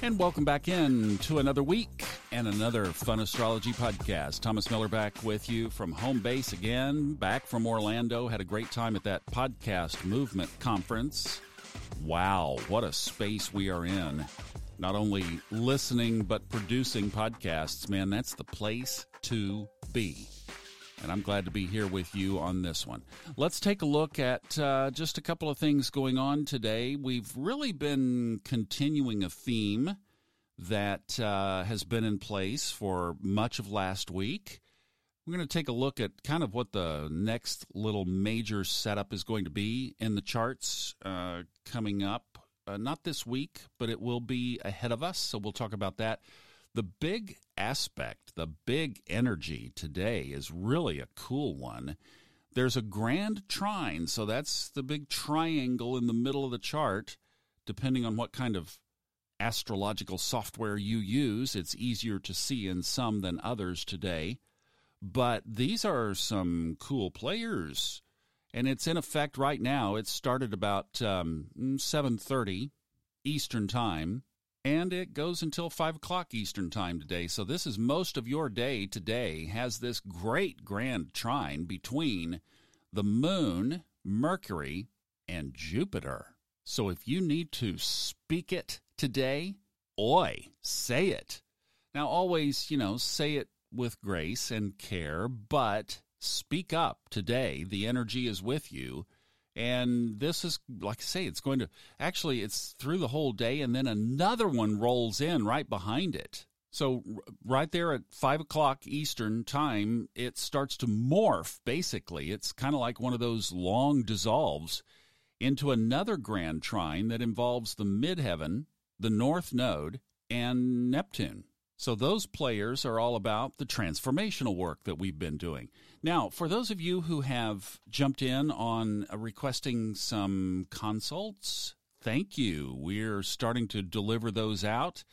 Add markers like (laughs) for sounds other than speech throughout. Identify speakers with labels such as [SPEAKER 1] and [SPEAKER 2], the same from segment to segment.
[SPEAKER 1] And welcome back in to another week and another fun astrology podcast. Thomas Miller back with you from home base again, back from Orlando. Had a great time at that podcast movement conference. Wow, what a space we are in. Not only listening, but producing podcasts. Man, that's the place to be and I'm glad to be here with you on this one. Let's take a look at uh, just a couple of things going on today. We've really been continuing a theme that uh, has been in place for much of last week. We're going to take a look at kind of what the next little major setup is going to be in the charts uh, coming up. Uh, not this week, but it will be ahead of us. So we'll talk about that. The big aspect, the big energy today is really a cool one. There's a grand trine, so that's the big triangle in the middle of the chart. Depending on what kind of astrological software you use, it's easier to see in some than others today. But these are some cool players, and it's in effect right now. It started about um, 7:30 Eastern Time and it goes until 5 o'clock Eastern Time today. So, this is most of your day today, has this great grand trine between the moon, Mercury, and Jupiter. So, if you need to speak it today, oi, say it. Now, always, you know, say it with grace and care, but speak up today. The energy is with you and this is like i say it's going to actually it's through the whole day and then another one rolls in right behind it. So right there at five o'clock eastern time it starts to morph basically. It's kind of like one of those long dissolves into another grand trine that involves the midheaven the north node and neptune so those players are all about the transformational work that we've been doing. Now, for those of you who have jumped in on uh, requesting some consults, thank you. We're starting to deliver those out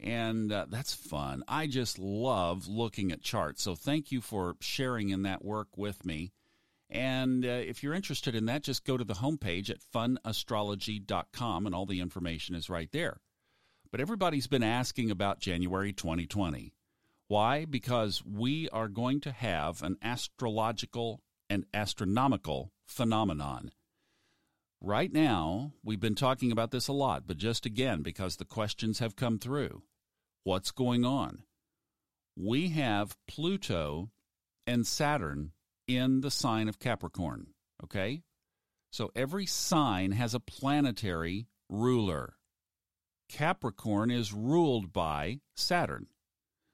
[SPEAKER 1] and uh, that's fun. I just love looking at charts. So thank you for sharing in that work with me. And uh, if you're interested in that, just go to the homepage at funastrology.com and all the information is right there. But everybody's been asking about January 2020. Why? Because we are going to have an astrological and astronomical phenomenon. Right now, we've been talking about this a lot, but just again, because the questions have come through. What's going on? We have Pluto and Saturn in the sign of Capricorn. Okay? So every sign has a planetary ruler. Capricorn is ruled by Saturn.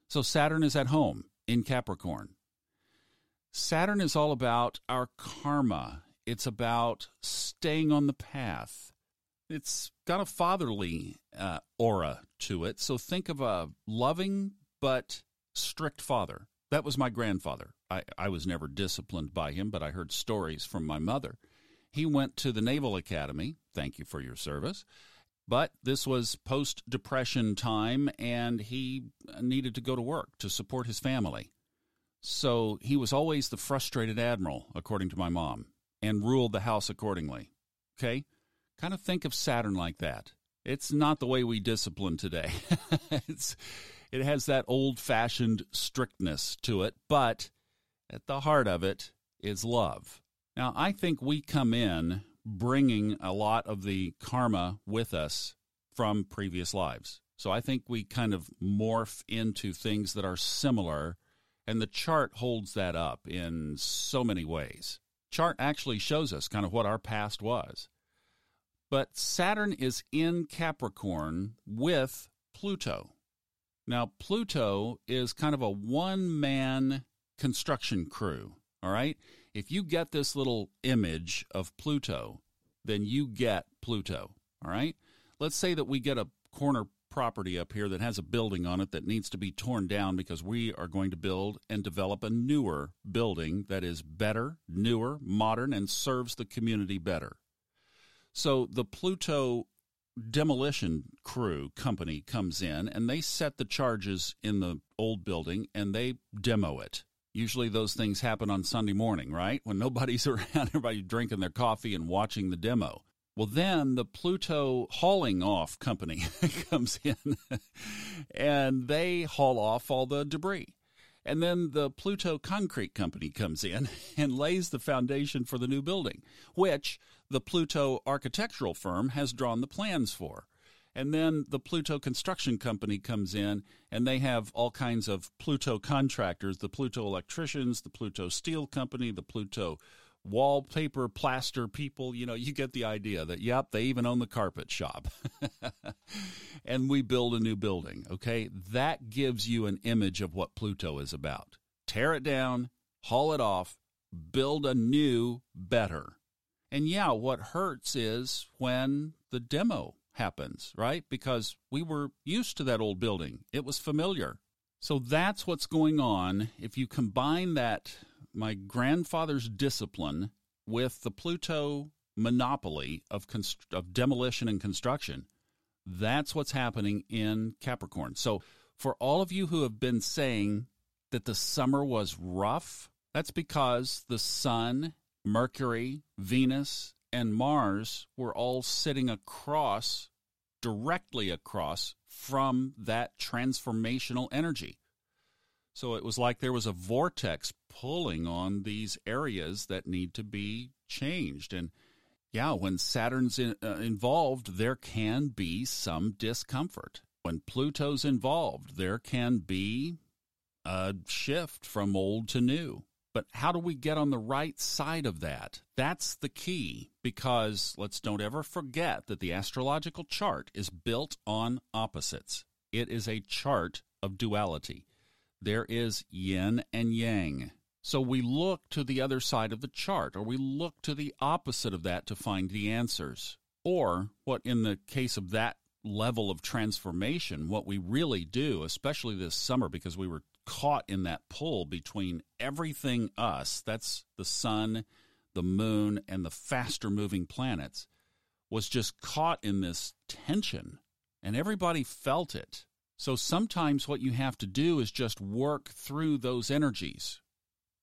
[SPEAKER 1] So Saturn is at home in Capricorn. Saturn is all about our karma. It's about staying on the path. It's got a fatherly uh, aura to it. So think of a loving but strict father. That was my grandfather. I, I was never disciplined by him, but I heard stories from my mother. He went to the Naval Academy. Thank you for your service. But this was post depression time, and he needed to go to work to support his family. So he was always the frustrated admiral, according to my mom, and ruled the house accordingly. Okay? Kind of think of Saturn like that. It's not the way we discipline today. (laughs) it's, it has that old fashioned strictness to it, but at the heart of it is love. Now, I think we come in bringing a lot of the karma with us from previous lives. So I think we kind of morph into things that are similar, and the chart holds that up in so many ways. Chart actually shows us kind of what our past was. But Saturn is in Capricorn with Pluto. Now, Pluto is kind of a one man construction crew, all right? If you get this little image of Pluto, then you get Pluto. All right? Let's say that we get a corner property up here that has a building on it that needs to be torn down because we are going to build and develop a newer building that is better, newer, modern, and serves the community better. So the Pluto demolition crew company comes in and they set the charges in the old building and they demo it. Usually those things happen on Sunday morning, right? When nobody's (laughs) around, everybody drinking their coffee and watching the demo. Well, then the Pluto hauling off company (laughs) comes in and they haul off all the debris. And then the Pluto Concrete Company comes in (laughs) and lays the foundation for the new building, which the Pluto architectural firm has drawn the plans for. And then the Pluto Construction Company comes in and they have all kinds of Pluto contractors the Pluto electricians, the Pluto Steel Company, the Pluto wallpaper plaster people. You know, you get the idea that, yep, they even own the carpet shop. (laughs) and we build a new building. Okay. That gives you an image of what Pluto is about. Tear it down, haul it off, build a new, better. And yeah, what hurts is when the demo happens, right? Because we were used to that old building, it was familiar. So that's what's going on. If you combine that, my grandfather's discipline, with the Pluto monopoly of, const- of demolition and construction, that's what's happening in Capricorn. So, for all of you who have been saying that the summer was rough, that's because the sun, Mercury, Venus, and Mars were all sitting across, directly across from that transformational energy. So it was like there was a vortex pulling on these areas that need to be changed. And yeah, when Saturn's in, uh, involved, there can be some discomfort. When Pluto's involved, there can be a shift from old to new. But how do we get on the right side of that? That's the key because let's don't ever forget that the astrological chart is built on opposites. It is a chart of duality. There is yin and yang. So we look to the other side of the chart, or we look to the opposite of that to find the answers. Or, what in the case of that level of transformation, what we really do, especially this summer, because we were caught in that pull between everything us, that's the sun, the moon, and the faster moving planets, was just caught in this tension. And everybody felt it. So sometimes what you have to do is just work through those energies.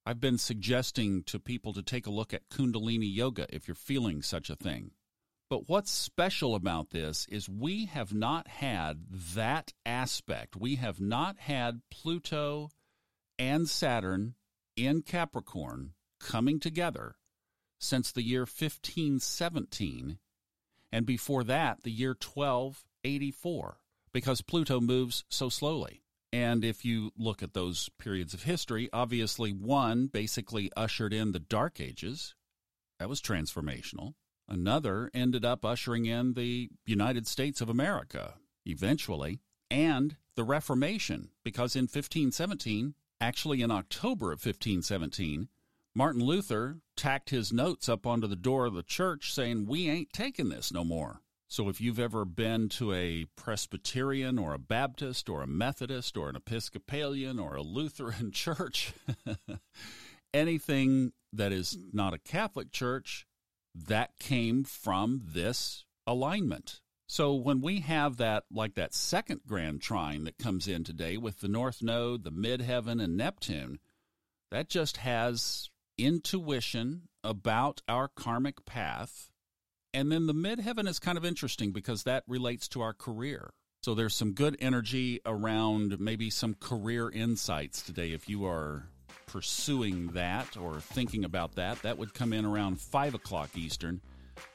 [SPEAKER 1] I've been suggesting to people to take a look at Kundalini Yoga if you're feeling such a thing. But what's special about this is we have not had that aspect. We have not had Pluto and Saturn in Capricorn coming together since the year 1517, and before that, the year 1284, because Pluto moves so slowly. And if you look at those periods of history, obviously one basically ushered in the Dark Ages. That was transformational. Another ended up ushering in the United States of America eventually, and the Reformation, because in 1517, actually in October of 1517, Martin Luther tacked his notes up onto the door of the church saying, We ain't taking this no more. So if you've ever been to a Presbyterian or a Baptist or a Methodist or an Episcopalian or a Lutheran (laughs) church, (laughs) anything that is not a Catholic church, that came from this alignment. So when we have that, like that second grand trine that comes in today with the North Node, the Midheaven, and Neptune, that just has intuition about our karmic path. And then the Midheaven is kind of interesting because that relates to our career. So there's some good energy around maybe some career insights today if you are pursuing that or thinking about that, that would come in around 5 o'clock Eastern.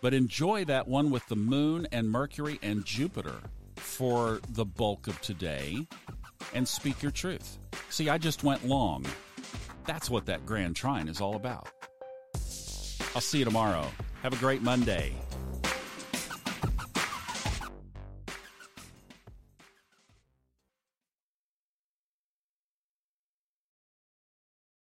[SPEAKER 1] But enjoy that one with the moon and Mercury and Jupiter for the bulk of today and speak your truth. See, I just went long. That's what that Grand Trine is all about. I'll see you tomorrow. Have a great Monday.